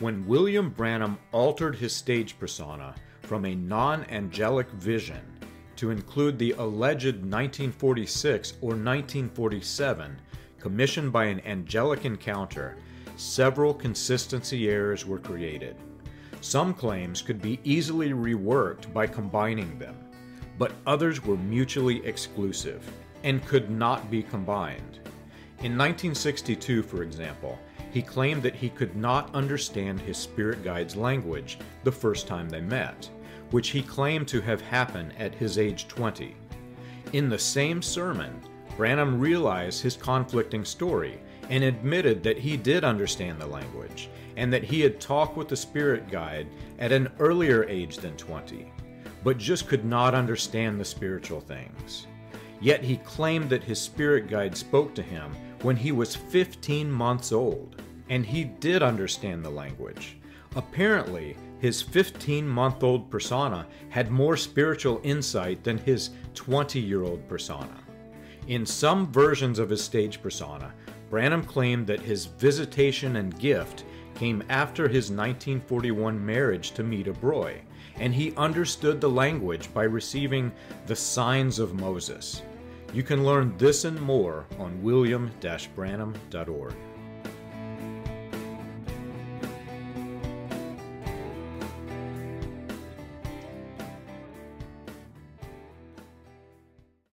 When William Branham altered his stage persona from a non angelic vision to include the alleged 1946 or 1947 commissioned by an angelic encounter, several consistency errors were created. Some claims could be easily reworked by combining them, but others were mutually exclusive and could not be combined. In 1962, for example, he claimed that he could not understand his spirit guide's language the first time they met, which he claimed to have happened at his age 20. In the same sermon, Branham realized his conflicting story and admitted that he did understand the language and that he had talked with the spirit guide at an earlier age than 20, but just could not understand the spiritual things. Yet he claimed that his spirit guide spoke to him when he was 15 months old, and he did understand the language. Apparently, his 15 month old persona had more spiritual insight than his 20 year old persona. In some versions of his stage persona, Branham claimed that his visitation and gift came after his 1941 marriage to Meda Broy, and he understood the language by receiving the signs of Moses. You can learn this and more on william-branham.org.